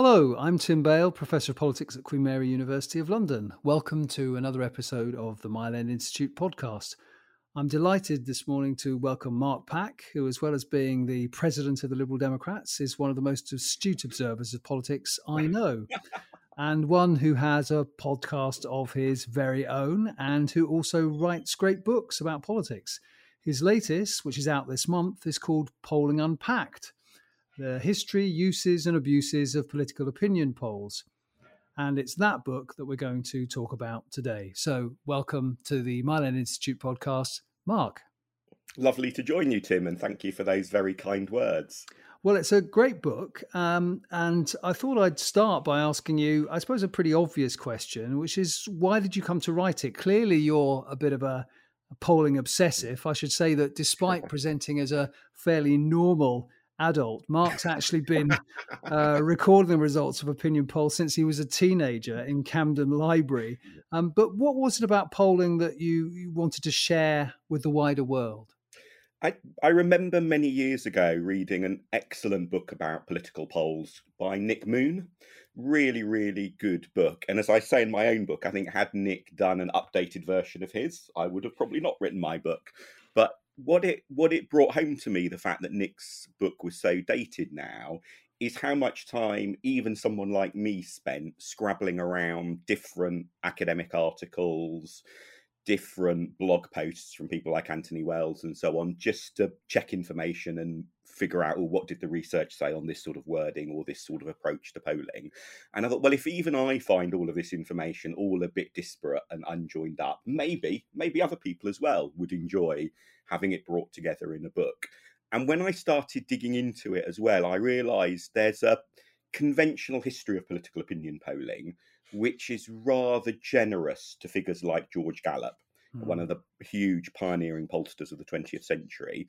Hello, I'm Tim Bale, Professor of Politics at Queen Mary University of London. Welcome to another episode of the Mile End Institute podcast. I'm delighted this morning to welcome Mark Pack, who, as well as being the president of the Liberal Democrats, is one of the most astute observers of politics I know, and one who has a podcast of his very own and who also writes great books about politics. His latest, which is out this month, is called Polling Unpacked the history, uses, and abuses of political opinion polls. And it's that book that we're going to talk about today. So, welcome to the End Institute podcast, Mark. Lovely to join you, Tim, and thank you for those very kind words. Well, it's a great book. Um, and I thought I'd start by asking you, I suppose, a pretty obvious question, which is why did you come to write it? Clearly, you're a bit of a, a polling obsessive. I should say that despite presenting as a fairly normal adult. Mark's actually been uh, recording the results of opinion polls since he was a teenager in Camden Library. Um, but what was it about polling that you, you wanted to share with the wider world? I, I remember many years ago reading an excellent book about political polls by Nick Moon. Really, really good book. And as I say in my own book, I think had Nick done an updated version of his, I would have probably not written my book. But what it what it brought home to me, the fact that Nick's book was so dated now, is how much time even someone like me spent scrabbling around different academic articles, different blog posts from people like Anthony Wells and so on, just to check information and figure out, well, what did the research say on this sort of wording or this sort of approach to polling? And I thought, well, if even I find all of this information all a bit disparate and unjoined up, maybe, maybe other people as well would enjoy having it brought together in a book. And when I started digging into it as well, I realized there's a conventional history of political opinion polling, which is rather generous to figures like George Gallup, mm. one of the huge pioneering pollsters of the 20th century.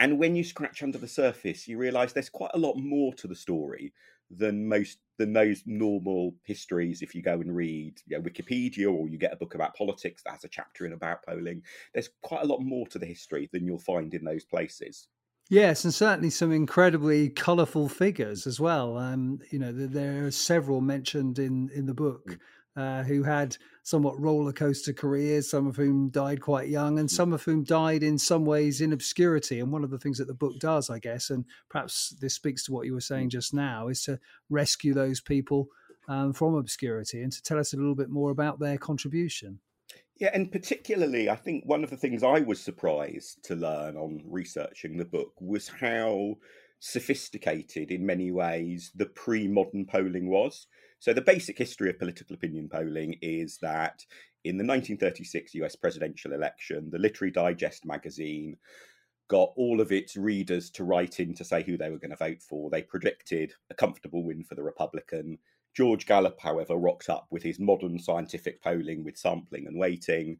And when you scratch under the surface, you realize there's quite a lot more to the story than most than those normal histories if you go and read you know, wikipedia or you get a book about politics that has a chapter in about polling there's quite a lot more to the history than you'll find in those places Yes, and certainly some incredibly colourful figures as well. Um, you know, there are several mentioned in in the book. Mm uh, who had somewhat roller coaster careers, some of whom died quite young, and mm. some of whom died in some ways in obscurity. And one of the things that the book does, I guess, and perhaps this speaks to what you were saying mm. just now, is to rescue those people um, from obscurity and to tell us a little bit more about their contribution. Yeah, and particularly, I think one of the things I was surprised to learn on researching the book was how sophisticated, in many ways, the pre modern polling was. So, the basic history of political opinion polling is that in the 1936 US presidential election, the Literary Digest magazine got all of its readers to write in to say who they were going to vote for. They predicted a comfortable win for the Republican. George Gallup, however, rocked up with his modern scientific polling with sampling and weighting.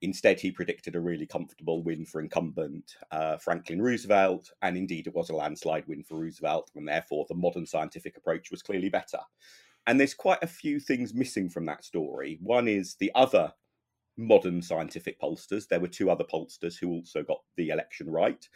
Instead, he predicted a really comfortable win for incumbent uh, Franklin Roosevelt, and indeed it was a landslide win for Roosevelt, and therefore the modern scientific approach was clearly better. And there's quite a few things missing from that story. One is the other modern scientific pollsters. There were two other pollsters who also got the election right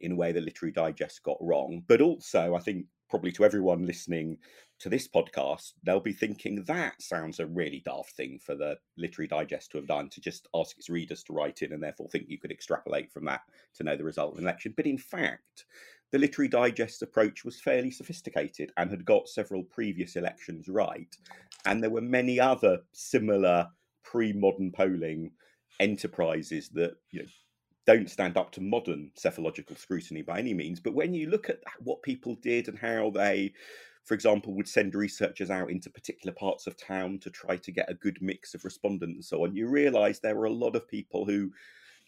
in a way the Literary Digest got wrong. But also, I think probably to everyone listening to this podcast, they'll be thinking that sounds a really daft thing for the Literary Digest to have done to just ask its readers to write in and therefore think you could extrapolate from that to know the result of an election. But in fact, the Literary Digest approach was fairly sophisticated and had got several previous elections right. And there were many other similar pre modern polling enterprises that you know, don't stand up to modern psephological scrutiny by any means. But when you look at what people did and how they, for example, would send researchers out into particular parts of town to try to get a good mix of respondents and so on, you realize there were a lot of people who,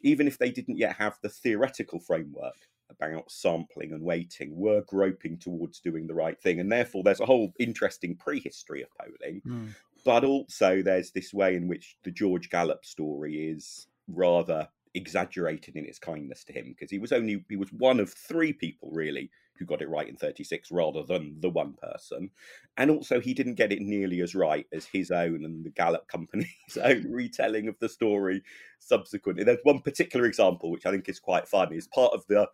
even if they didn't yet have the theoretical framework, about sampling and weighting were groping towards doing the right thing. And therefore, there's a whole interesting prehistory of polling. Mm. But also, there's this way in which the George Gallup story is rather exaggerated in its kindness to him because he was only he was one of three people really who got it right in 36 rather than the one person and also he didn't get it nearly as right as his own and the gallup company's own retelling of the story subsequently there's one particular example which i think is quite funny as part of the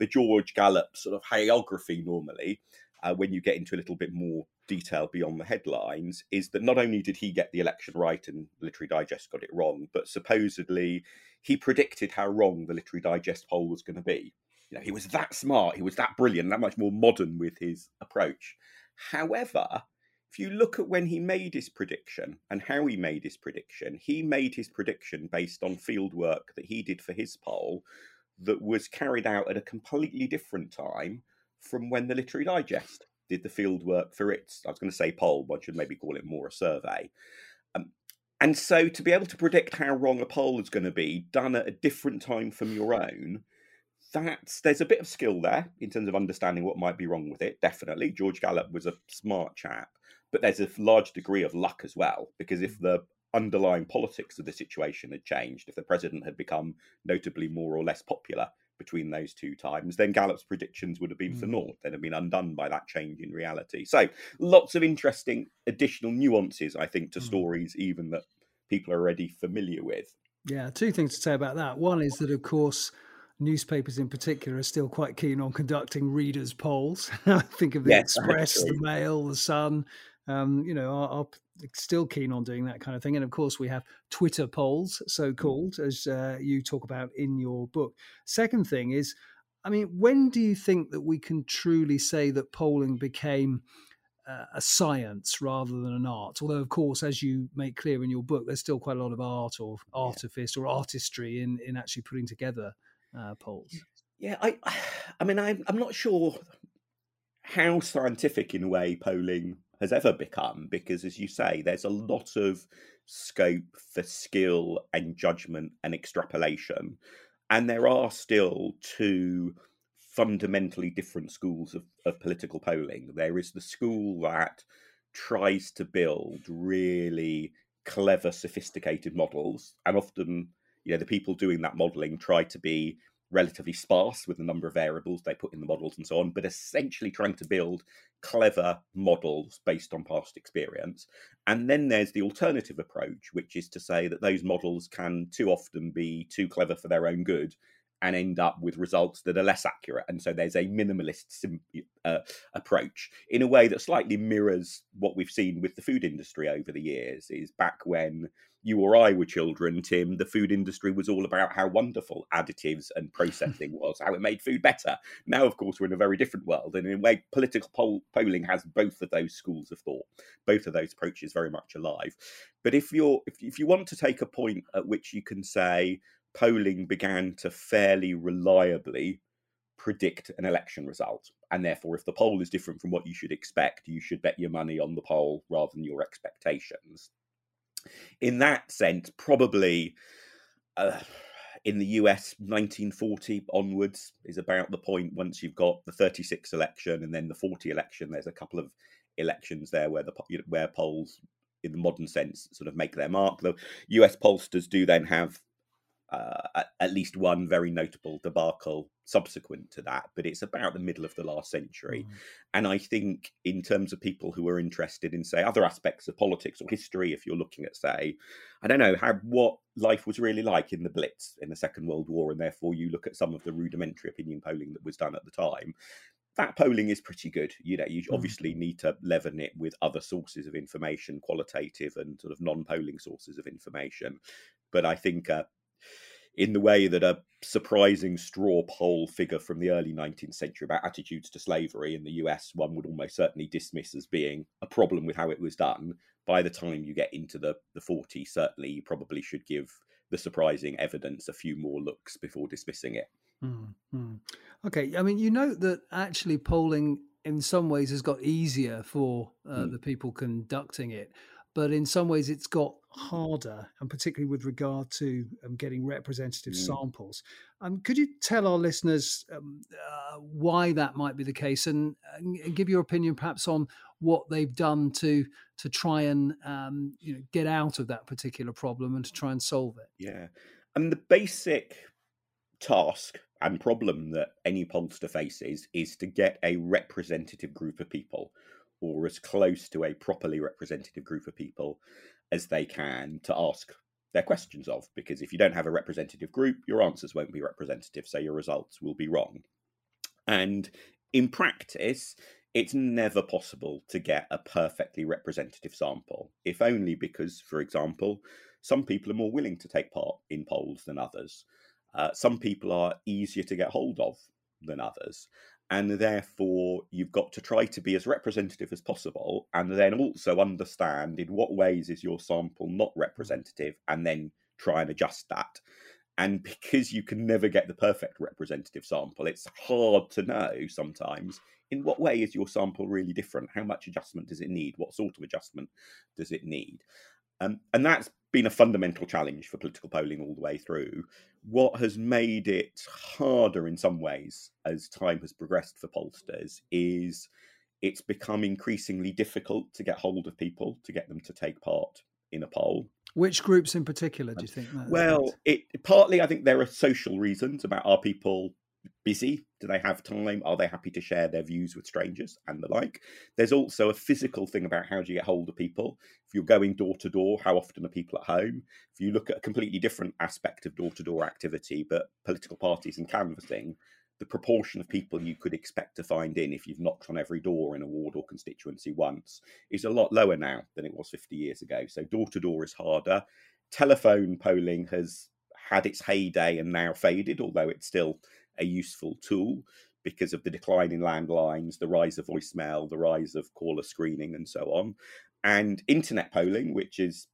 the George Gallup sort of hagiography normally. uh, when you get into a little bit more detail beyond the headlines, is that not only did he get the election right and Literary Digest got it wrong, but supposedly he predicted how wrong the Literary Digest poll was going to be. You know, he was that smart, he was that brilliant, that much more modern with his approach. However, if you look at when he made his prediction and how he made his prediction, he made his prediction based on field work that he did for his poll that was carried out at a completely different time from when the Literary Digest did the field work for its, I was going to say poll, but I should maybe call it more a survey. Um, and so to be able to predict how wrong a poll is going to be done at a different time from your own, that's there's a bit of skill there in terms of understanding what might be wrong with it. Definitely, George Gallup was a smart chap, but there's a large degree of luck as well because if the underlying politics of the situation had changed, if the president had become notably more or less popular between those two times, then Gallup's predictions would have been mm. for naught. They'd have been undone by that change in reality. So lots of interesting additional nuances, I think, to mm. stories even that people are already familiar with. Yeah, two things to say about that. One is that, of course, newspapers in particular are still quite keen on conducting readers' polls. Think of the yes, Express, the Mail, the Sun. Um, you know, are, are, still keen on doing that kind of thing. And of course, we have Twitter polls, so mm. called, as uh, you talk about in your book. Second thing is, I mean, when do you think that we can truly say that polling became uh, a science rather than an art? Although, of course, as you make clear in your book, there's still quite a lot of art or artifice or artistry in in actually putting together uh, polls. Yeah, I, I mean, I'm I'm not sure how scientific in a way polling has ever become because as you say there's a lot of scope for skill and judgment and extrapolation. And there are still two fundamentally different schools of, of political polling. There is the school that tries to build really clever sophisticated models and often you know the people doing that modeling try to be relatively sparse with the number of variables they put in the models and so on, but essentially trying to build clever models based on past experience. And then there's the alternative approach, which is to say that those models can too often be too clever for their own good and end up with results that are less accurate. And so there's a minimalist sim- uh, approach in a way that slightly mirrors what we've seen with the food industry over the years. Is back when you or I were children, Tim, the food industry was all about how wonderful additives and processing was, how it made food better. Now, of course, we're in a very different world. And in a way, political poll- polling has both of those schools of thought, both of those approaches very much alive. But if you're if, if you want to take a point at which you can say, polling began to fairly reliably predict an election result. And therefore, if the poll is different from what you should expect, you should bet your money on the poll rather than your expectations. In that sense, probably uh, in the US, 1940 onwards is about the point once you've got the 36 election and then the 40 election. There's a couple of elections there where the where polls in the modern sense sort of make their mark. The US pollsters do then have uh, at least one very notable debacle subsequent to that, but it's about the middle of the last century. Mm. And I think, in terms of people who are interested in, say, other aspects of politics or history, if you're looking at, say, I don't know, how what life was really like in the Blitz in the Second World War, and therefore you look at some of the rudimentary opinion polling that was done at the time. That polling is pretty good. You know, you mm. obviously need to leaven it with other sources of information, qualitative and sort of non-polling sources of information. But I think uh, in the way that a surprising straw poll figure from the early 19th century about attitudes to slavery in the US, one would almost certainly dismiss as being a problem with how it was done. By the time you get into the, the 40s, certainly you probably should give the surprising evidence a few more looks before dismissing it. Mm-hmm. Okay, I mean, you know that actually polling in some ways has got easier for uh, mm. the people conducting it but in some ways it's got harder, and particularly with regard to um, getting representative mm. samples. Um, could you tell our listeners um, uh, why that might be the case, and, and, give your opinion perhaps on what they've done to to try and um, you know get out of that particular problem and to try and solve it? Yeah, and the basic task and problem that any pollster faces is to get a representative group of people or as close to a properly representative group of people as they can to ask their questions of. Because if you don't have a representative group, your answers won't be representative, so your results will be wrong. And in practice, it's never possible to get a perfectly representative sample, if only because, for example, some people are more willing to take part in polls than others. Uh, some people are easier to get hold of than others. And therefore, you've got to try to be as representative as possible and then also understand in what ways is your sample not representative and then try and adjust that. And because you can never get the perfect representative sample, it's hard to know sometimes in what way is your sample really different? How much adjustment does it need? What sort of adjustment does it need? Um, and that's been a fundamental challenge for political polling all the way through. What has made it harder in some ways as time has progressed for pollsters is it's become increasingly difficult to get hold of people to get them to take part in a poll. Which groups in particular do you think? Well, it partly I think there are social reasons about are people busy? Do they have time? Are they happy to share their views with strangers and the like? There's also a physical thing about how do you get hold of people. If you're going door to door, how often are people at home? If you look at a completely different aspect of door to door activity, but political parties and canvassing, the proportion of people you could expect to find in if you've knocked on every door in a ward or constituency once is a lot lower now than it was 50 years ago. So door to door is harder. Telephone polling has had its heyday and now faded, although it's still a useful tool because of the decline in landlines, the rise of voicemail, the rise of caller screening, and so on. And internet polling, which is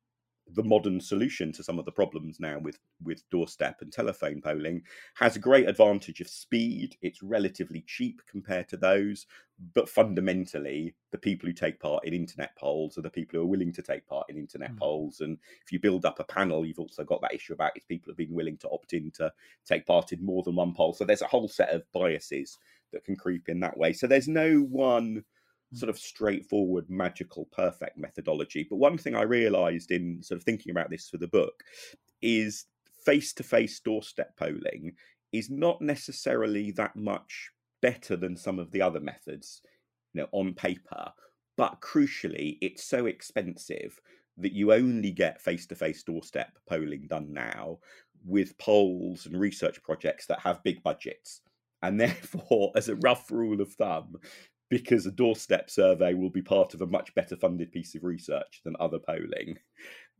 the modern solution to some of the problems now with with doorstep and telephone polling has a great advantage of speed. It's relatively cheap compared to those but fundamentally the people who take part in internet polls are the people who are willing to take part in internet mm. polls. And if you build up a panel you've also got that issue about if people have been willing to opt in to take part in more than one poll. So there's a whole set of biases that can creep in that way. So there's no one Hmm. sort of straightforward, magical, perfect methodology. But one thing I realized in sort of thinking about this for the book is face to face doorstep polling is not necessarily that much better than some of the other methods, you know, on paper. But crucially, it's so expensive that you only get face to face doorstep polling done now with polls and research projects that have big budgets. And therefore, as a rough rule of thumb, because a doorstep survey will be part of a much better funded piece of research than other polling.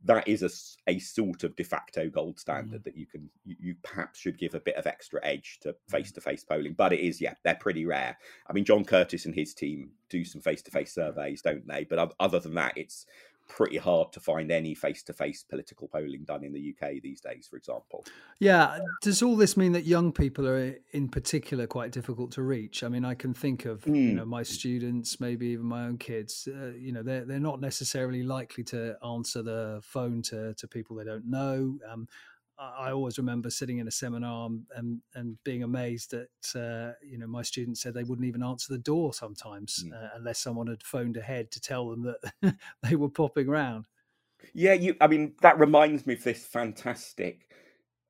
That is a, a sort of de facto gold standard mm. that you can you, you, perhaps should give a bit of extra edge to face to face polling but it is yeah they're pretty rare. I mean john Curtice and his team do some face to face surveys don't they? But other than that it's pretty hard to find any face-to-face political polling done in the UK these days, for example. Yeah, does all this mean that young people are, in particular, quite difficult to reach? I mean, I can think of mm. you hmm. know my students, maybe even my own kids. Uh, you know, they're they're not necessarily likely to answer the phone to to people they don't know. Um, I always remember sitting in a seminar and and being amazed that uh, you know my students said they wouldn't even answer the door sometimes mm. uh, unless someone had phoned ahead to tell them that they were popping round. Yeah, you. I mean, that reminds me of this fantastic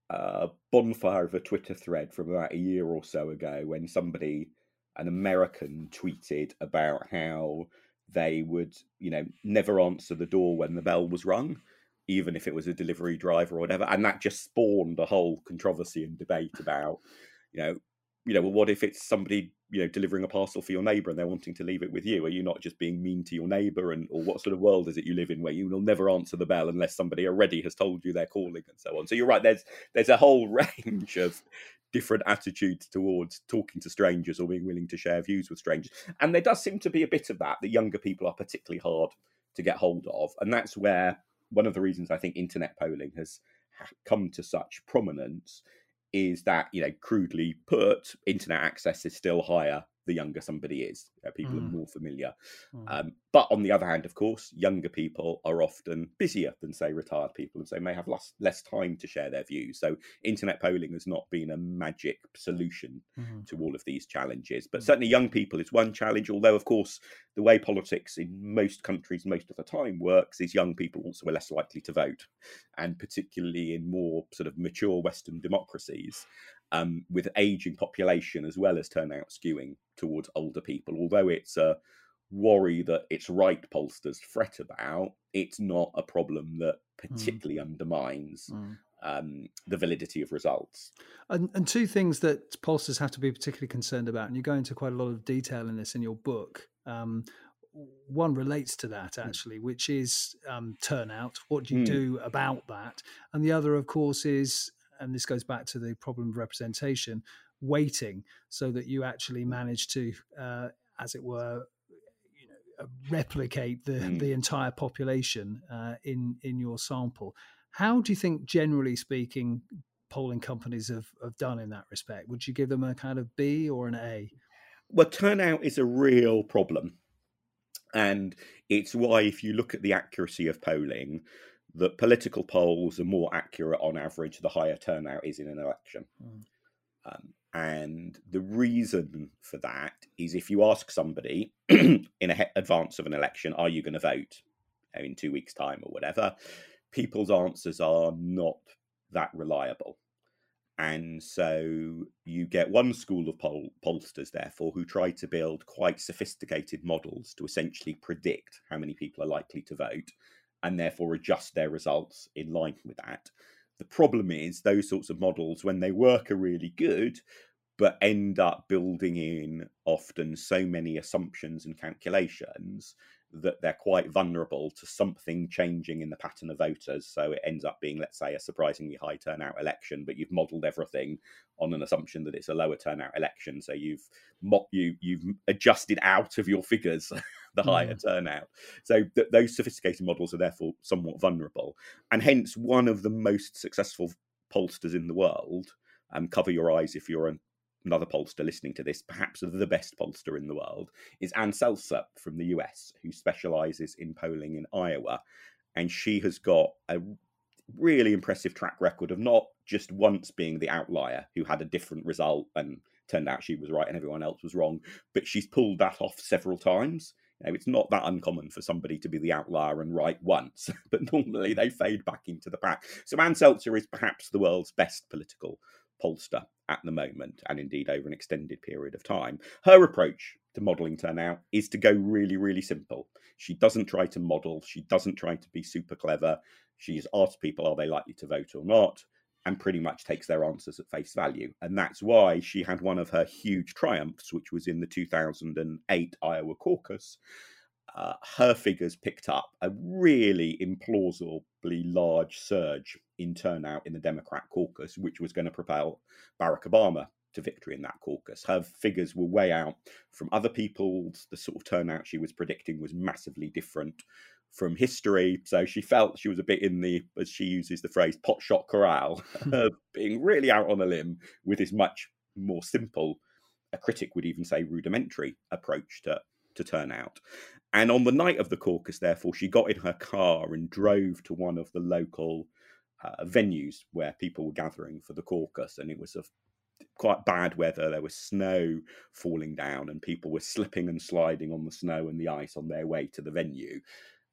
uh, bonfire of a Twitter thread from about a year or so ago when somebody, an American, tweeted about how they would, you know, never answer the door when the bell was rung even if it was a delivery driver or whatever. And that just spawned a whole controversy and debate about, you know, you know, well, what if it's somebody, you know, delivering a parcel for your neighbour and they're wanting to leave it with you? Are you not just being mean to your neighbour? And or what sort of world is it you live in where you will never answer the bell unless somebody already has told you they're calling and so on? So you're right. There's there's a whole range of different attitudes towards talking to strangers or being willing to share views with strangers. And there does seem to be a bit of that. that younger people are particularly hard to get hold of, and that's where one of the reasons I think internet polling has come to such prominence is that you know crudely put internet access is still higher the younger somebody is. Uh, people mm. are more familiar. Mm. Um, but on the other hand, of course, younger people are often busier than, say, retired people, and so may have less, less time to share their views. So, internet polling has not been a magic solution mm. to all of these challenges. But mm. certainly, young people is one challenge, although, of course, the way politics in most countries most of the time works is young people also are less likely to vote. And particularly in more sort of mature Western democracies, um, with aging population as well as turnout skewing towards older people. Although it's a worry that its right pollsters fret about, it's not a problem that hmm. particularly mm. undermines mm. Um, the validity of results. And, and, two things that pollsters have to be particularly concerned about, and you go into quite a lot of detail in this in your book. Um, one relates to that Hmm. actually, which is um, turnout. What do you Mm. do about that? And the other, of course, is, and this goes back to the problem of representation, weighting, so that you actually manage to, uh, as it were, you know, uh, replicate the Mm. the entire population uh, in in your sample. How do you think, generally speaking, polling companies have, have done in that respect? Would you give them a kind of B or an A? Well, turnout is a real problem. And it's why, if you look at the accuracy of polling, that political polls are more accurate on average the higher turnout is in an election. Mm. Um, and the reason for that is if you ask somebody in a advance of an election, are you going to vote in two weeks' time or whatever? People's answers are not that reliable. And so you get one school of poll- pollsters, therefore, who try to build quite sophisticated models to essentially predict how many people are likely to vote and therefore adjust their results in line with that. The problem is those sorts of models, when they work, are really good, but end up building in often so many assumptions and calculations that they're quite vulnerable to something changing in the pattern of voters. So it ends up being, let's say, a surprisingly high turnout election, but you've modelled everything on an assumption that it's a lower turnout election. So you've you you've adjusted out of your figures the higher Mm. turnout. So th- those sophisticated models are therefore somewhat vulnerable, and hence one of the most successful pollsters in the world. Um, cover your eyes if you're an another pollster listening to this, perhaps the best pollster in the world, is Ann Selzer from the US, who specializes in polling in Iowa. And she has got a really impressive track record of not just once being the outlier who had a different result and turned out she was right and everyone else was wrong, but she's pulled that off several times. Know, it's not that uncommon for somebody to be the outlier and right once, but normally they fade back into the pack. So Ann Selzer is perhaps the world's best political pollster at the moment, and indeed over an extended period of time. Her approach to modelling turnout is to go really, really simple. She doesn't try to model, she doesn't try to be super clever. She's asked people, are they likely to vote or not? And pretty much takes their answers at face value. And that's why she had one of her huge triumphs, which was in the 2008 Iowa caucus. Uh, her figures picked up a really implausibly large surge in turnout in the Democrat caucus, which was going to propel Barack Obama to victory in that caucus. Her figures were way out from other people's. The sort of turnout she was predicting was massively different from history. So she felt she was a bit in the, as she uses the phrase, pot shot corral, of being really out on a limb with this much more simple, a critic would even say rudimentary approach to, to turnout. And on the night of the caucus, therefore, she got in her car and drove to one of the local uh, venues where people were gathering for the caucus. And it was a quite bad weather. There was snow falling down, and people were slipping and sliding on the snow and the ice on their way to the venue.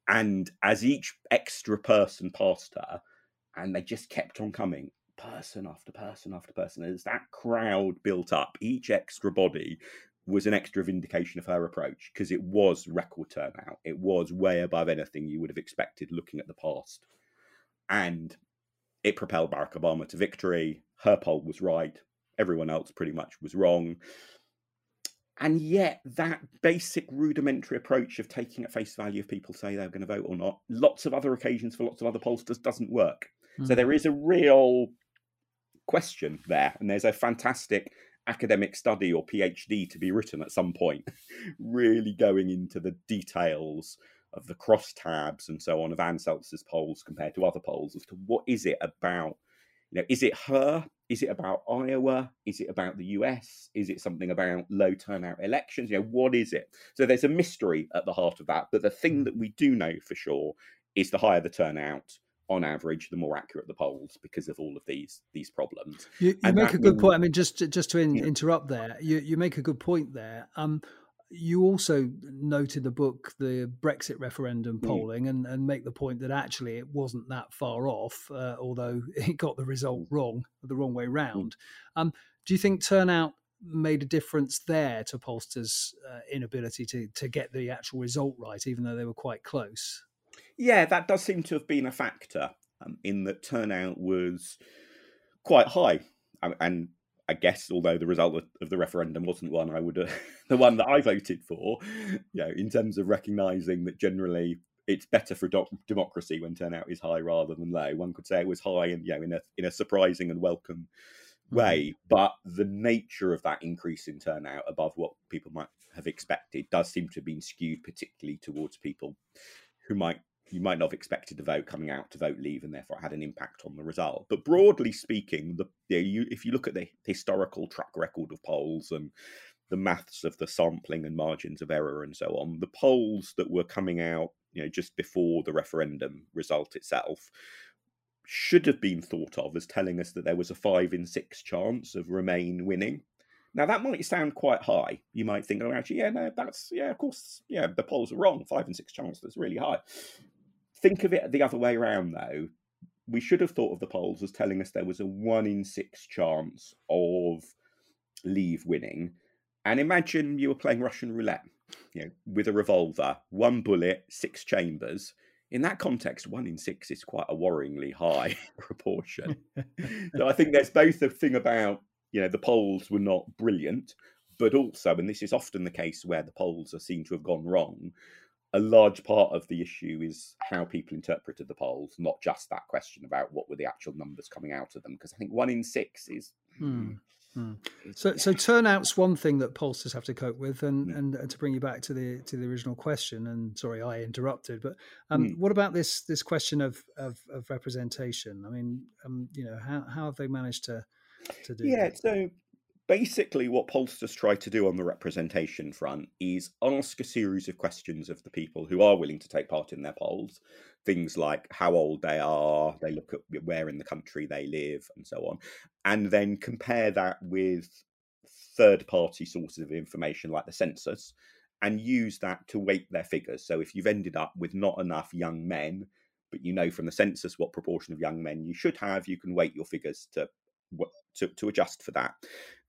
And as each extra person passed her, and they just kept on coming, person after person after person, as that crowd built up, each extra body was an extra vindication of her approach because it was record turnout. It was way above anything you would have expected looking at the past. And it propelled Barack Obama to victory. Her poll was right. Everyone else pretty much was wrong. And yet, that basic rudimentary approach of taking at face value if people say they're going to vote or not, lots of other occasions for lots of other pollsters doesn't work. Mm. So Hmm. there is a real question there. And there's a fantastic academic study or PhD to be written at some point, really going into the details of the crosstabs and so on of Ann Selzer's polls compared to other polls as to what is it about. You know, is it her? Is it about Iowa? Is it about the US? Is it something about low turnout elections? You know, what is it? So there's a mystery at the heart of that. But the thing that we do know for sure is the higher the turnout, on average, the more accurate the polls because of all of these these problems. You, you make a good means, point. I mean, just just to in, yeah. interrupt there, you you make a good point there. Um, you also note in the book the Brexit referendum polling mm. and, and make the point that actually it wasn't that far off, uh, although it got the result wrong, the wrong way round. Mm. Um, do you think turnout made a difference there to pollsters' uh, inability to, to get the actual result right, even though they were quite close? Yeah, that does seem to have been a factor um, in that turnout was quite high. Um, and I guess, although the result of the referendum wasn't one I would, uh, the one that I voted for, you know, in terms of recognising that generally it's better for do- democracy when turnout is high rather than low. One could say it was high, and you know, in a in a surprising and welcome mm-hmm. way. But the nature of that increase in turnout above what people might have expected does seem to have been skewed, particularly towards people who might you might not have expected to vote coming out to vote leave and therefore it had an impact on the result. But broadly speaking, the you if you look at the historical track record of polls and the maths of the sampling and margins of error and so on, the polls that were coming out, you know, just before the referendum result itself should have been thought of as telling us that there was a five in six chance of Remain winning. Now that might sound quite high. You might think, oh, actually, yeah, no, that's yeah, of course, yeah, the polls are wrong. Five and six chance that's really high. Think of it the other way around, though. We should have thought of the polls as telling us there was a one in six chance of Leave winning. And imagine you were playing Russian roulette, you know, with a revolver, one bullet, six chambers. In that context, one in six is quite a worryingly high proportion. so I think there's both a thing about, you know, the polls were not brilliant, but also, and this is often the case where the polls are seen to have gone wrong, a large part of the issue is how people interpreted the polls, not just that question about what were the actual numbers coming out of them. Because I think one in six is. Hmm. Hmm. So, so turnout's one thing that pollsters have to cope with, and, mm. and, and to bring you back to the to the original question. And sorry, I interrupted, but um, mm. what about this this question of, of, of representation? I mean, um, you know, how how have they managed to to do? Yeah, that? so basically what pollsters try to do on the representation front is ask a series of questions of the people who are willing to take part in their polls. Things like how old they are they look at where in the country they live and so on. And then compare that with third party sources of information like the census and use that to weight their figures. So if you've ended up with not enough young men but you know from the census what proportion of young men you should have you can weight your figures to to, to adjust for that.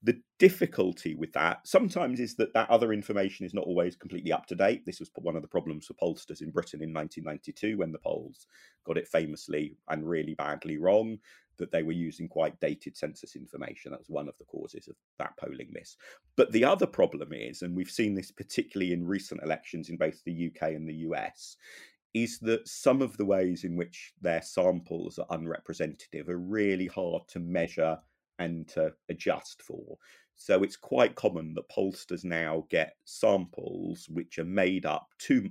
The difficulty with that sometimes is that that other information is not always completely up to date. This was one of the problems for pollsters in Britain in 1992 when the polls got it famously and really badly wrong that they were using quite dated census information. That was one of the causes of that polling miss. But the other problem is, and we've seen this particularly in recent elections in both the UK and the US, is that some of the ways in which their samples are unrepresentative are really hard to measure and to adjust for. So it's quite common that pollsters now get samples which are made up to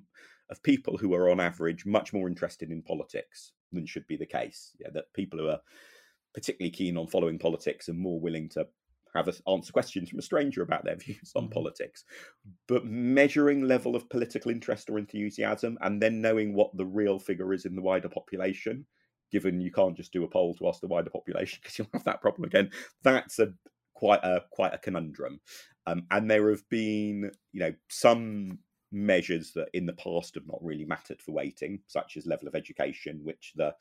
of people who are on average much more interested in politics than should be the case. Yeah, that people who are particularly keen on following politics are more willing to have us answer questions from a stranger about their views on mm-hmm. politics. But measuring level of political interest or enthusiasm and then knowing what the real figure is in the wider population, given you can't just do a poll to ask the wider population because you'll have that problem again, that's a quite a quite a conundrum. Um, and there have been, you know, some measures that in the past have not really mattered for weighting, such as level of education, which the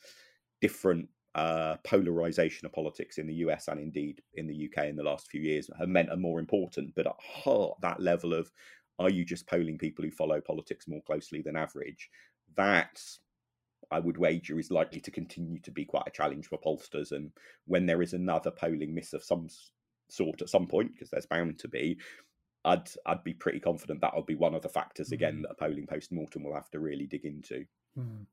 different uh, polarization of politics in the US and indeed in the UK in the last few years have meant are more important. But at heart, that level of are you just polling people who follow politics more closely than average? That I would wager is likely to continue to be quite a challenge for pollsters. And when there is another polling miss of some sort at some point, because there's bound to be, I'd I'd be pretty confident that'll be one of the factors again mm. that a polling post mortem will have to really dig into. Mm.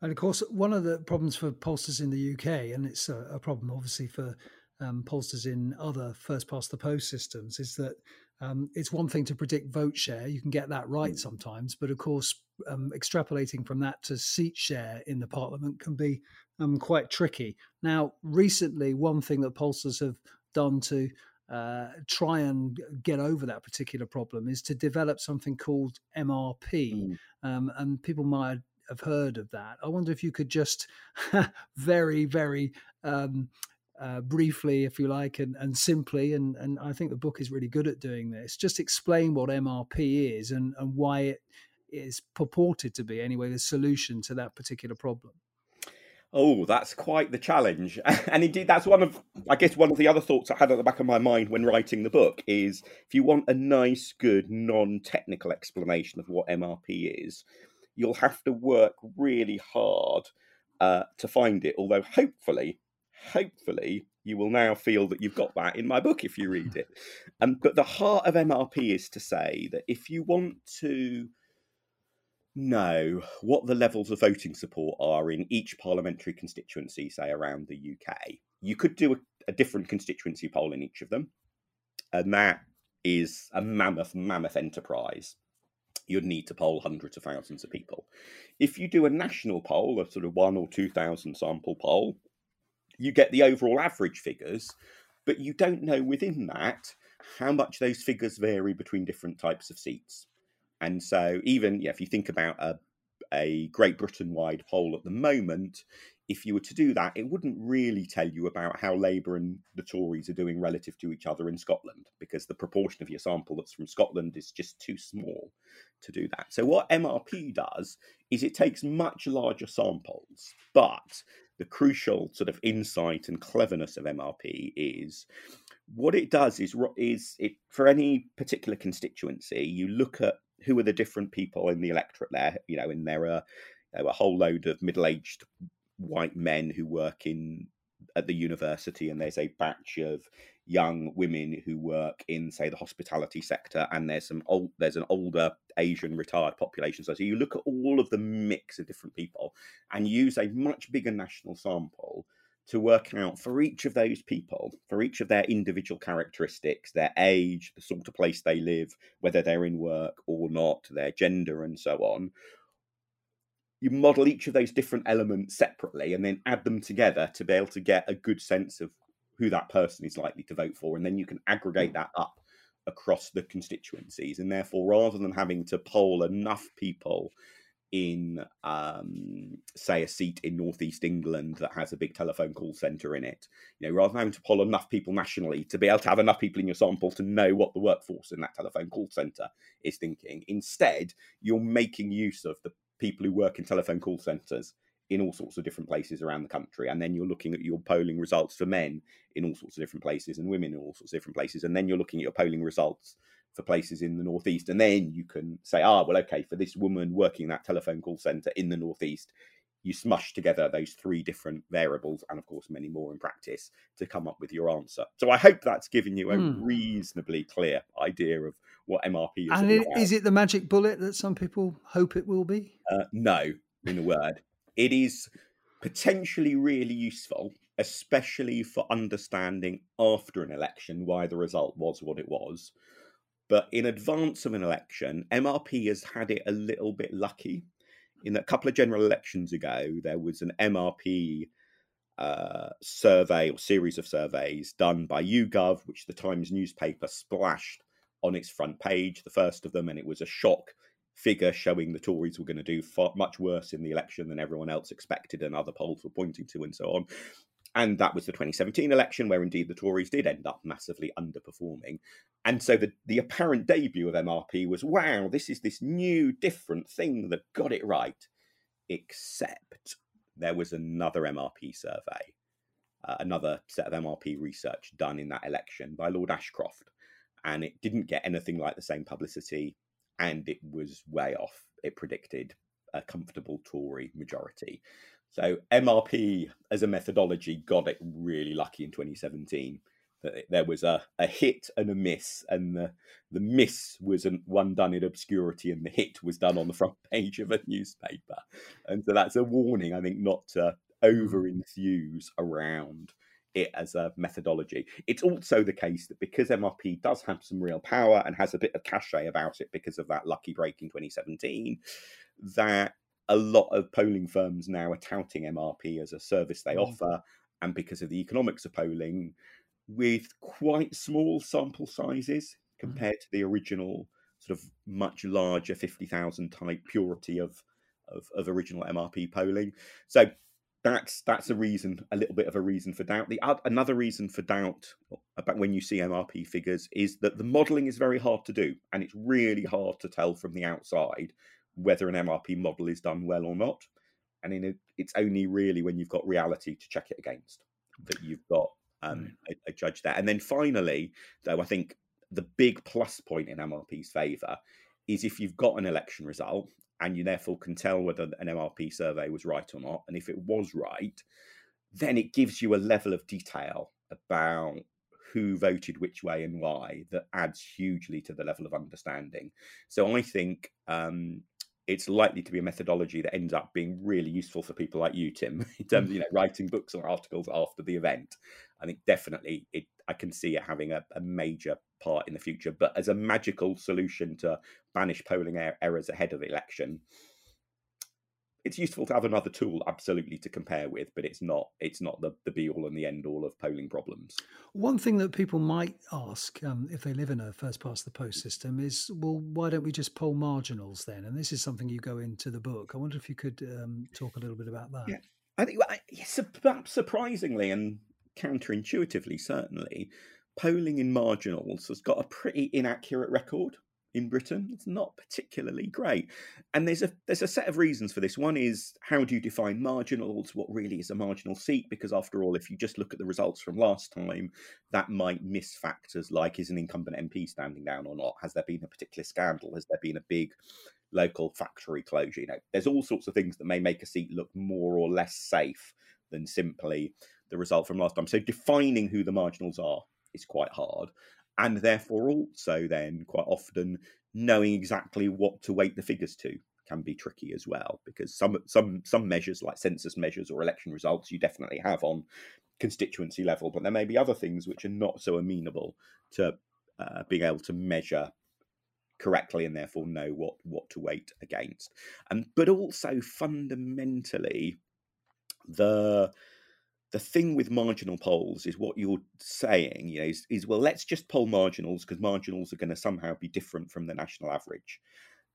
And of course, one of the problems for pollsters in the UK, and it's a, a problem obviously for um, pollsters in other first past the post systems, is that um, it's one thing to predict vote share. You can get that right mm. sometimes, but of course, um, extrapolating from that to seat share in the parliament can be um, quite tricky. Now, recently, one thing that pollsters have done to uh, try and get over that particular problem is to develop something called MRP. Mm. Um, and people might have heard of that. I wonder if you could just very, very um, uh, briefly, if you like, and, and simply, and, and I think the book is really good at doing this, just explain what MRP is and, and why it is purported to be, anyway, the solution to that particular problem. Oh, that's quite the challenge. And indeed, that's one of, I guess, one of the other thoughts I had at the back of my mind when writing the book is if you want a nice, good, non technical explanation of what MRP is, you'll have to work really hard uh, to find it. Although hopefully, hopefully, You will now feel that you've got that in my book if you read it. Um, but the heart of MRP is to say that if you want to know what the levels of voting support are in each parliamentary constituency, say around the UK, you could do a, a different constituency poll in each of them. And that is a mammoth, mammoth enterprise. You'd need to poll hundreds of thousands of people. If you do a national poll, a sort of one or 2,000 sample poll, you get the overall average figures, but you don't know within that how much those figures vary between different types of seats. And so, even yeah, if you think about a, a Great Britain wide poll at the moment, if you were to do that, it wouldn't really tell you about how Labour and the Tories are doing relative to each other in Scotland, because the proportion of your sample that's from Scotland is just too small to do that. So, what MRP does is it takes much larger samples, but the crucial sort of insight and cleverness of MRP is what it does is is it for any particular constituency you look at who are the different people in the electorate there you know and there are, there are a whole load of middle-aged white men who work in at the university and there's a batch of young women who work in say the hospitality sector and there's some old there's an older asian retired population. So, so you look at all of the mix of different people and use a much bigger national sample to work out for each of those people, for each of their individual characteristics, their age, the sort of place they live, whether they're in work or not, their gender, and so on, you model each of those different elements separately and then add them together to be able to get a good sense of who that person is likely to vote for. And then you can aggregate that up across the constituencies. And therefore, rather than having to poll enough people in, um, say, a seat in northeast England that has a big telephone call centre in it, you know, rather than having to poll enough people nationally to be able to have enough people in your sample to know what the workforce in that telephone call centre is thinking, instead, you're making use of the people who work in telephone call centres in all sorts of different places around the country. And then you're looking at your polling results for men in all sorts of different places and women in all sorts of different places. And then you're looking at your polling results for places in the Northeast. And then you can say, ah, well, okay, for this woman working that telephone call centre in the Northeast, you smush together those three different variables and, of course, many more in practice to come up with your answer. So I hope that's given you a mm. reasonably clear idea of what MRP is. And it, is it the magic bullet that some people hope it will be? Uh, no, in a word. It is potentially really useful, especially for understanding after an election why the result was what it was. But in advance of an election, MRP has had it a little bit lucky. In a couple of general elections ago, there was an MRP uh, survey or series of surveys done by YouGov, which the Times newspaper splashed on its front page, the first of them, and it was a shock figure showing the Tories were going to do far, much worse in the election than everyone else expected and other polls were pointing to, and so on. And that was the 2017 election, where indeed the Tories did end up massively underperforming. And so the, the apparent debut of MRP was wow, this is this new, different thing that got it right. Except there was another MRP survey, uh, another set of MRP research done in that election by Lord Ashcroft and it didn't get anything like the same publicity, and it was way off. It predicted a comfortable Tory majority. So MRP as a methodology got it really lucky in 2017 that there was a, a hit and a miss, and the the miss was an, one done in obscurity, and the hit was done on the front page of a newspaper. And so that's a warning, I think, not to mm. over enthuse around it as a methodology. It's also the case that because MRP does have some real power and has a bit of cachet about it because of that lucky break in 2017, that a lot of polling firms now are touting MRP as a service they mm. offer, and because of the economics of polling, with quite small sample sizes mm. compared mm. to the original sort of much larger 50,000 type purity of, of, of original MRP polling. So that's that's a reason, a little bit of a reason for doubt. The another reason for doubt about when you see MRP figures is that the modelling is very hard to do, and it's really hard to tell from the outside whether an MRP model is done well or not. And in a, it's only really when you've got reality to check it against that you've got um, a, a judge there. And then finally, though, I think the big plus point in MRP's favour is if you've got an election result and you therefore can tell whether an MRP survey was right or not. And if it was right, then it gives you a level of detail about who voted which way and why that adds hugely to the level of understanding. So I think um, it's likely to be a methodology that ends up being really useful for people like you, Tim, in terms of you know writing books or articles after the event. I think definitely it. I can see it having a, a major part in the future. But as a magical solution to banish polling er- errors ahead of the election, it's useful to have another tool absolutely to compare with but it's not it's not the, the be all and the end all of polling problems. One thing that people might ask um, if they live in a first past the post system is well why don't we just poll marginals then? And this is something you go into the book. I wonder if you could um, talk a little bit about that. Yeah. I think surprisingly and counterintuitively certainly polling in marginals has got a pretty inaccurate record in Britain. It's not particularly great. And there's a there's a set of reasons for this. One is how do you define marginals? What really is a marginal seat? Because after all, if you just look at the results from last time, that might miss factors like is an incumbent MP standing down or not? Has there been a particular scandal? Has there been a big local factory closure? You know, there's all sorts of things that may make a seat look more or less safe than simply the result from last time. So defining who the marginals are is quite hard and therefore also then quite often knowing exactly what to weight the figures to can be tricky as well because some some some measures like census measures or election results you definitely have on constituency level but there may be other things which are not so amenable to uh, being able to measure correctly and therefore know what what to weight against and but also fundamentally the the thing with marginal polls is what you're saying, you know, is, is well, let's just poll marginals because marginals are going to somehow be different from the national average.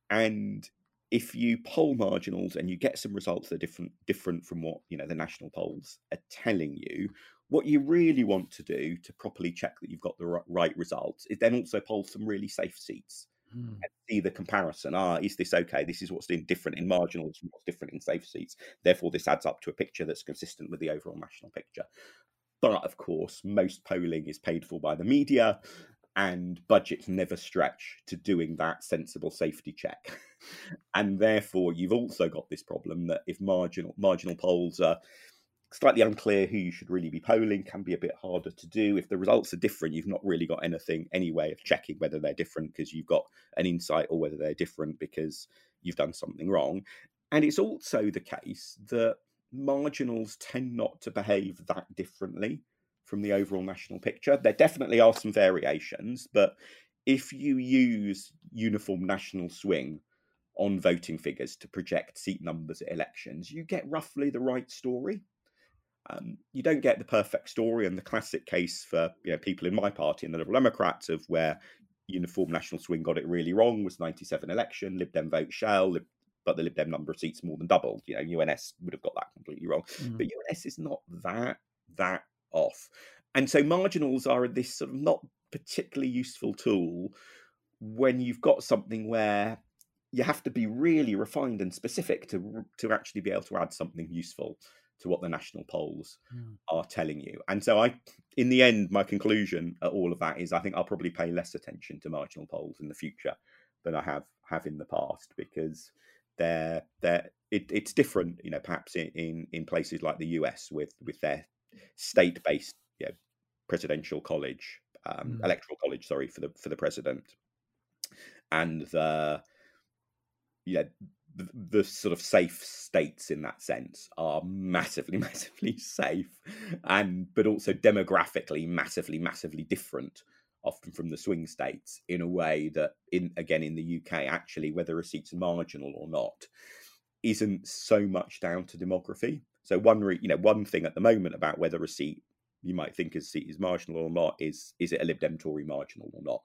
And if you poll marginals and you get some results that are different different from what you know the national polls are telling you, what you really want to do to properly check that you've got the right results is then also poll some really safe seats mm. and see the comparison. Ah, is this okay? This is what's different in marginals what's different in safe seats. Therefore, this adds up to a picture that's consistent with the overall national picture. But of course, most polling is paid for by the media, and budgets never stretch to doing that sensible safety check. and therefore, you've also got this problem that if marginal marginal polls are slightly unclear who you should really be polling can be a bit harder to do. If the results are different you've not really got anything any way of checking whether they're different because you've got an insight or whether they're different because you've done something wrong. And it's also the case that marginals tend not to behave that differently from the overall national picture. There definitely are some variations but if you use uniform national swing on voting figures to project seat numbers at elections, you get roughly the right story. Um, you don't get the perfect story, and the classic case for you know people in my party and the Liberal Democrats of where uniform national swing got it really wrong was 97 election, Lib Dem vote shall, but the Lib Dem number of seats more than doubled. You know, UNS would have got that completely wrong, mm. but UNS is not that that off, and so marginals are this sort of not particularly useful tool when you've got something where you have to be really refined and specific to to actually be able to add something useful to what the national polls mm. are telling you. And so I in the end my conclusion at all of that is I think I'll probably pay less attention to marginal polls in the future than I have have in the past because they're they're it, it's different, you know, perhaps in, in, in places like the US with with their state based you know, presidential college, um, mm. electoral college, sorry, for the for the president, and the yeah the, sort of safe states in that sense are massively massively safe and but also demographically massively massively different often from the swing states in a way that in again in the UK actually whether a seat's marginal or not isn't so much down to demography. So one re, you know one thing at the moment about whether a seat you might think seat is marginal or not is is it a Lib Dem Tory marginal or not?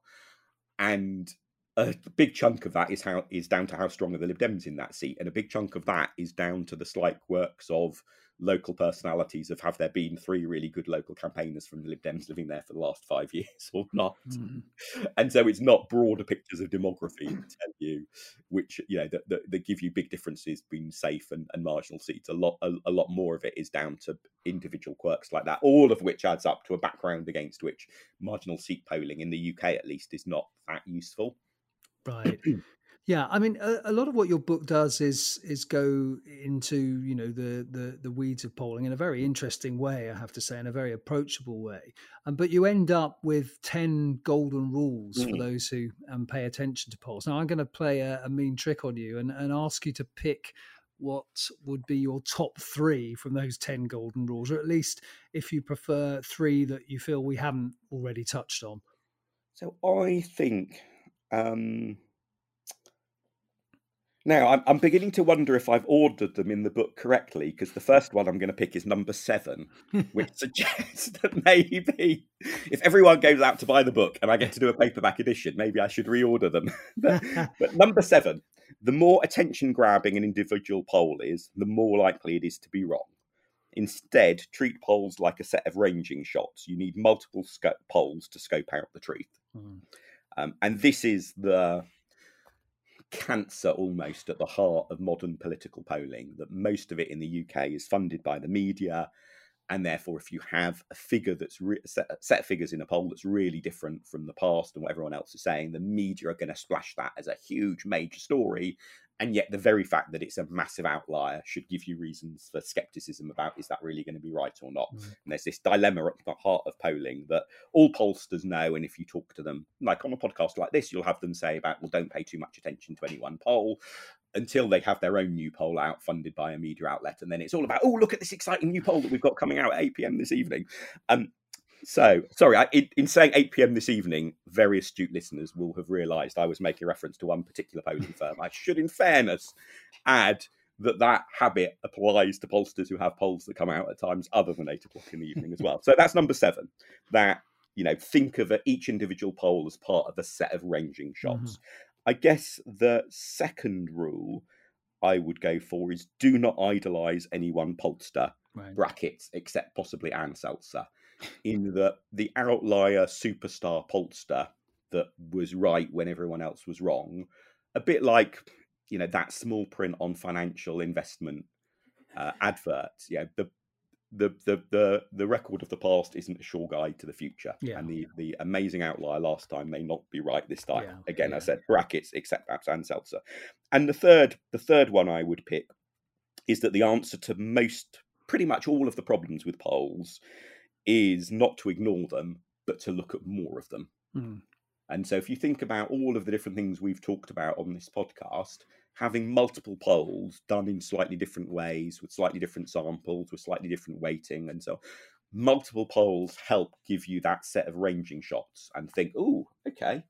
And a big chunk of that is how is down to how strong are the Lib Dems in that seat, and a big chunk of that is down to the slight quirks of local personalities of have there been three really good local campaigners from the Lib Dems living there for the last five years or not? Mm. And so it's not broader pictures of demography tell you, which you know that, that, that, give you big differences between safe and, and marginal seats. A lot a, a, lot more of it is down to individual quirks like that, all of which adds up to a background against which marginal seat polling in the UK at least is not that useful. Right. Yeah, I mean, a, a, lot of what your book does is is go into you know the, the the weeds of polling in a very interesting way, I have to say, in a very approachable way. Um, but you end up with ten golden rules mm. for those who um, pay attention to polls. Now, I'm going to play a, a, mean trick on you and, and ask you to pick what would be your top three from those ten golden rules, or at least if you prefer three that you feel we haven't already touched on. So I think. Um now, I'm, I'm beginning to wonder if I've ordered them in the book correctly because the first one I'm going to pick is number seven, which suggests that maybe if everyone goes out to buy the book and I get to do a paperback edition, maybe I should reorder them. but, but number seven, the more attention grabbing an individual poll is, the more likely it is to be wrong. Instead, treat polls like a set of ranging shots. You need multiple sco- polls to scope out the truth. Mm. Um, and this is the cancer almost at the heart of modern political polling, that most of it in the UK is funded by the media. And therefore, if you have a figure that's re- set, set figures in a poll that's really different from the past and what everyone else is saying, the media are going to splash that as a huge major story and yet the very fact that it's a massive outlier should give you reasons for skepticism about is that really going to be right or not mm. and there's this dilemma at the heart of polling that all pollsters know and if you talk to them like on a podcast like this you'll have them say about well don't pay too much attention to any one poll until they have their own new poll out funded by a media outlet and then it's all about oh look at this exciting new poll that we've got coming out at 8 p.m this evening um, so, sorry, I, in, in, saying 8 p.m. this evening, very astute listeners will have realised I was making reference to one particular polling firm. I should, in fairness, add that that habit applies to pollsters who have polls that come out at times other than 8 o'clock in the evening as well. So that's number seven. That, you know, think of each individual poll as part of a set of ranging shots. Mm-hmm. I guess the second rule I would go for is do not idolise any one pollster, right. brackets, except possibly Ann Selzer in that the outlier superstar pollster that was right when everyone else was wrong, a bit like you know that small print on financial investment uh, adverts. Yeah, the the the the the record of the past isn't a sure guide to the future, yeah. and the the amazing outlier last time may not be right this time. Yeah. Again, yeah. I said brackets except perhaps Ann Selzer. And the third the third one I would pick is that the answer to most pretty much all of the problems with polls is not to ignore them, but to look at more of them. Mm. And so, if you think about all of the different things we've talked about on this podcast, having multiple polls done in slightly different ways, with slightly different samples, with slightly different weighting, and so multiple polls help give you that set of ranging shots and think, oh, okay,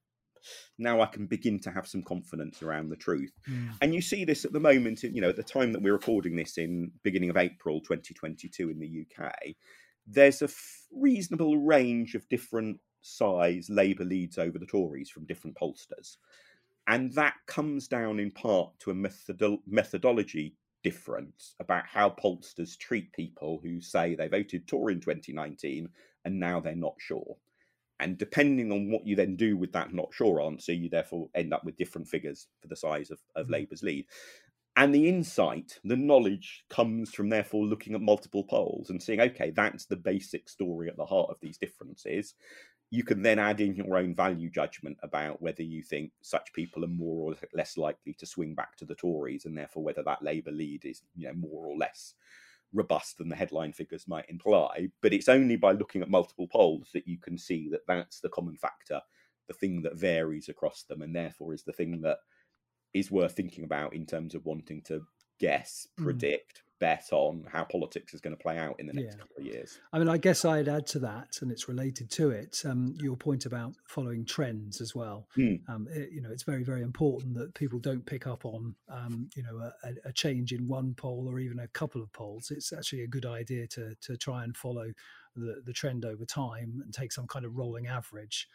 now I can begin to have some confidence around the truth. Mm. And you see this at the moment, you know, at the time that we're recording this in beginning of April 2022 in the UK, there's a f- reasonable range of different size Labour leads over the Tories from different pollsters. And that comes down in part to a methodolo- methodology difference about how pollsters treat people who say they voted Tory in 2019 and now they're not sure. And depending on what you then do with that not sure answer, you therefore end up with different figures for the size of, of mm. Labour's lead. And the insight, the knowledge comes from therefore looking at multiple polls and seeing, okay, that's the basic story at the heart of these differences. You can then add in your own value judgment about whether you think such people are more or less likely to swing back to the Tories, and therefore whether that Labour lead is, you know, more or less robust than the headline figures might imply. But it's only by looking at multiple polls that you can see that that's the common factor, the thing that varies across them, and therefore is the thing that is worth thinking about in terms of wanting to guess, mm. predict, mm. bet on how politics is going to play out in the next yeah. couple of years. I mean, I guess I'd add to that, and it's related to it. Um, your point about following trends as well. Mm. Um, it, you know, it's very, very important that people don't pick up on, um, you know, a, a, change in one poll or even a couple of polls. It's actually a good idea to to try and follow the, the trend over time and take some kind of rolling average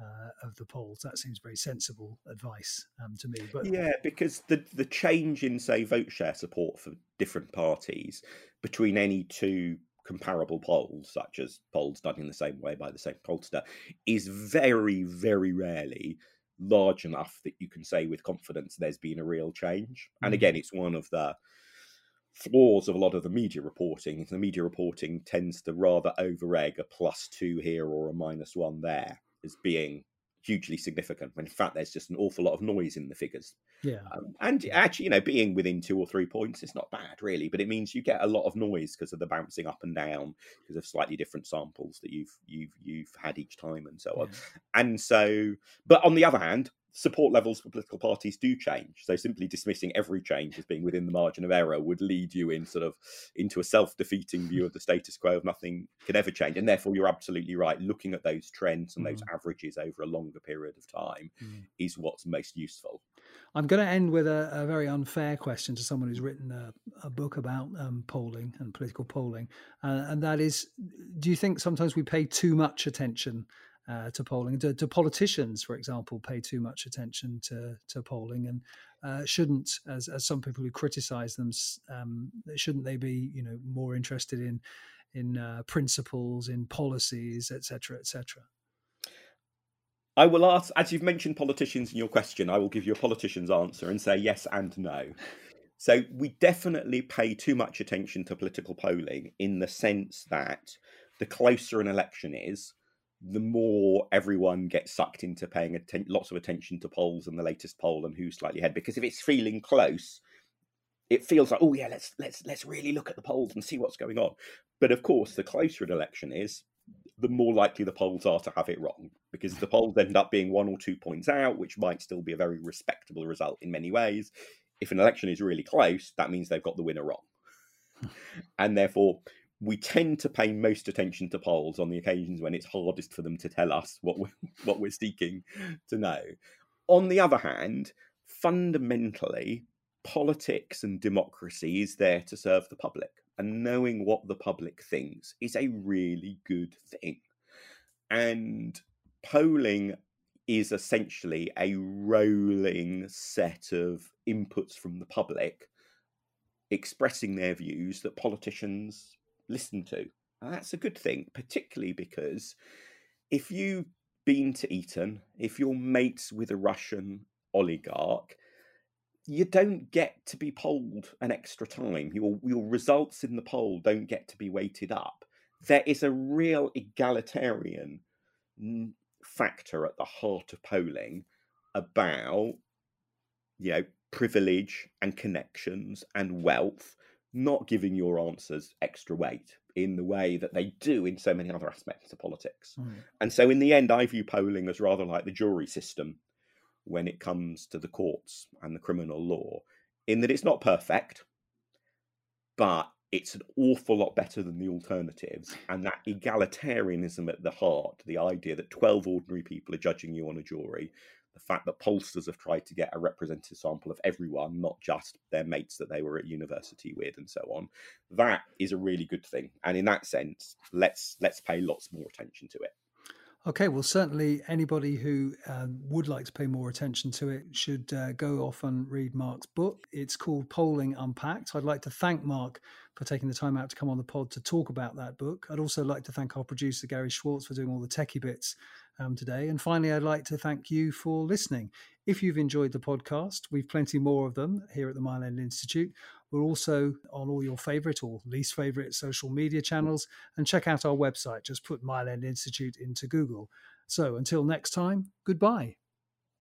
uh, of the polls. That seems very sensible advice um, to me. But yeah, because the the change in say vote share support for different parties between any two comparable polls, such as polls done in the same way by the same pollster, is very very rarely large enough that you can say with confidence there's been a real change. And mm. again, it's one of the flaws of a lot of the media reporting. The media reporting tends to rather over egg a plus two here or a minus one there as being hugely significant. When in fact, there's just an awful lot of noise in the figures. Yeah. Um, and actually, you know, being within two or three points is not bad, really. But it means you get a lot of noise because of the bouncing up and down because of slightly different samples that you've you've you've had each time and so on. Yeah. And so, but on the other hand, support levels for political parties do change. So simply dismissing every change as being within the margin of error would lead you in sort of into a self-defeating view of the status quo of nothing can ever change. And therefore you're absolutely right. Looking at those trends and mm. those averages over a longer period of time mm. is what's most useful. I'm going to end with a, a very unfair question to someone who's written a, a book about um, polling and political polling, uh, and that is: Do you think sometimes we pay too much attention uh, to polling. Do, do, politicians, for example, pay too much attention to, to polling and uh, shouldn't, as, as some people who criticise them, um, shouldn't they be, you know, more interested in in uh, principles, in policies, etc., etc. I will ask, as you've mentioned politicians in your question, I will give you a politician's answer and say yes and no. So we definitely pay too much attention to political polling in the sense that the closer an election is, the more everyone gets sucked into paying atten- lots of attention to polls and the latest poll and who's slightly ahead. Because if it's feeling close, it feels like, oh yeah, let's let's let's really look at the polls and see what's going on. But of course, the closer an election is, the more likely the polls are to have it wrong because the polls end up being one or two points out, which might still be a very respectable result in many ways. If an election is really close, that means they've got the winner wrong. Hmm. and therefore, we tend to pay most attention to polls on the occasions when it's hardest for them to tell us what we're, what we're seeking to know. On the other hand, fundamentally, politics and democracy is there to serve the public, and knowing what the public thinks is a really good thing. And polling is essentially a rolling set of inputs from the public expressing their views that politicians listen to. And that's a good thing, particularly because if you've been to Eton, if you're mates with a Russian oligarch, you don't get to be polled an extra time. Your your results in the poll don't get to be weighted up. There is a real egalitarian factor at the heart of polling about you know privilege and connections and wealth not giving your answers extra weight in the way that they do in so many other aspects of politics. Mm. And so, in the end, I view polling as rather like the jury system when it comes to the courts and the criminal law, in that it's not perfect, but it's an awful lot better than the alternatives. And that egalitarianism at the heart, the idea that 12 ordinary people are judging you on a jury, the fact that pollsters have tried to get a representative sample of everyone, not just their mates that they were at university with, and so on, that is a really good thing. And in that sense, let's let's pay lots more attention to it. Okay, well, certainly anybody who um, would like to pay more attention to it should uh, go off and read Mark's book. It's called Polling Unpacked. I'd like to thank Mark for taking the time out to come on the pod to talk about that book. I'd also like to thank our producer, Gary Schwartz, for doing all the techie bits um, today. And finally, I'd like to thank you for listening. If you've enjoyed the podcast, we've plenty more of them here at the Mile End Institute. We're also on all your favorite or least favorite social media channels. And check out our website. Just put Mile End Institute into Google. So until next time, goodbye.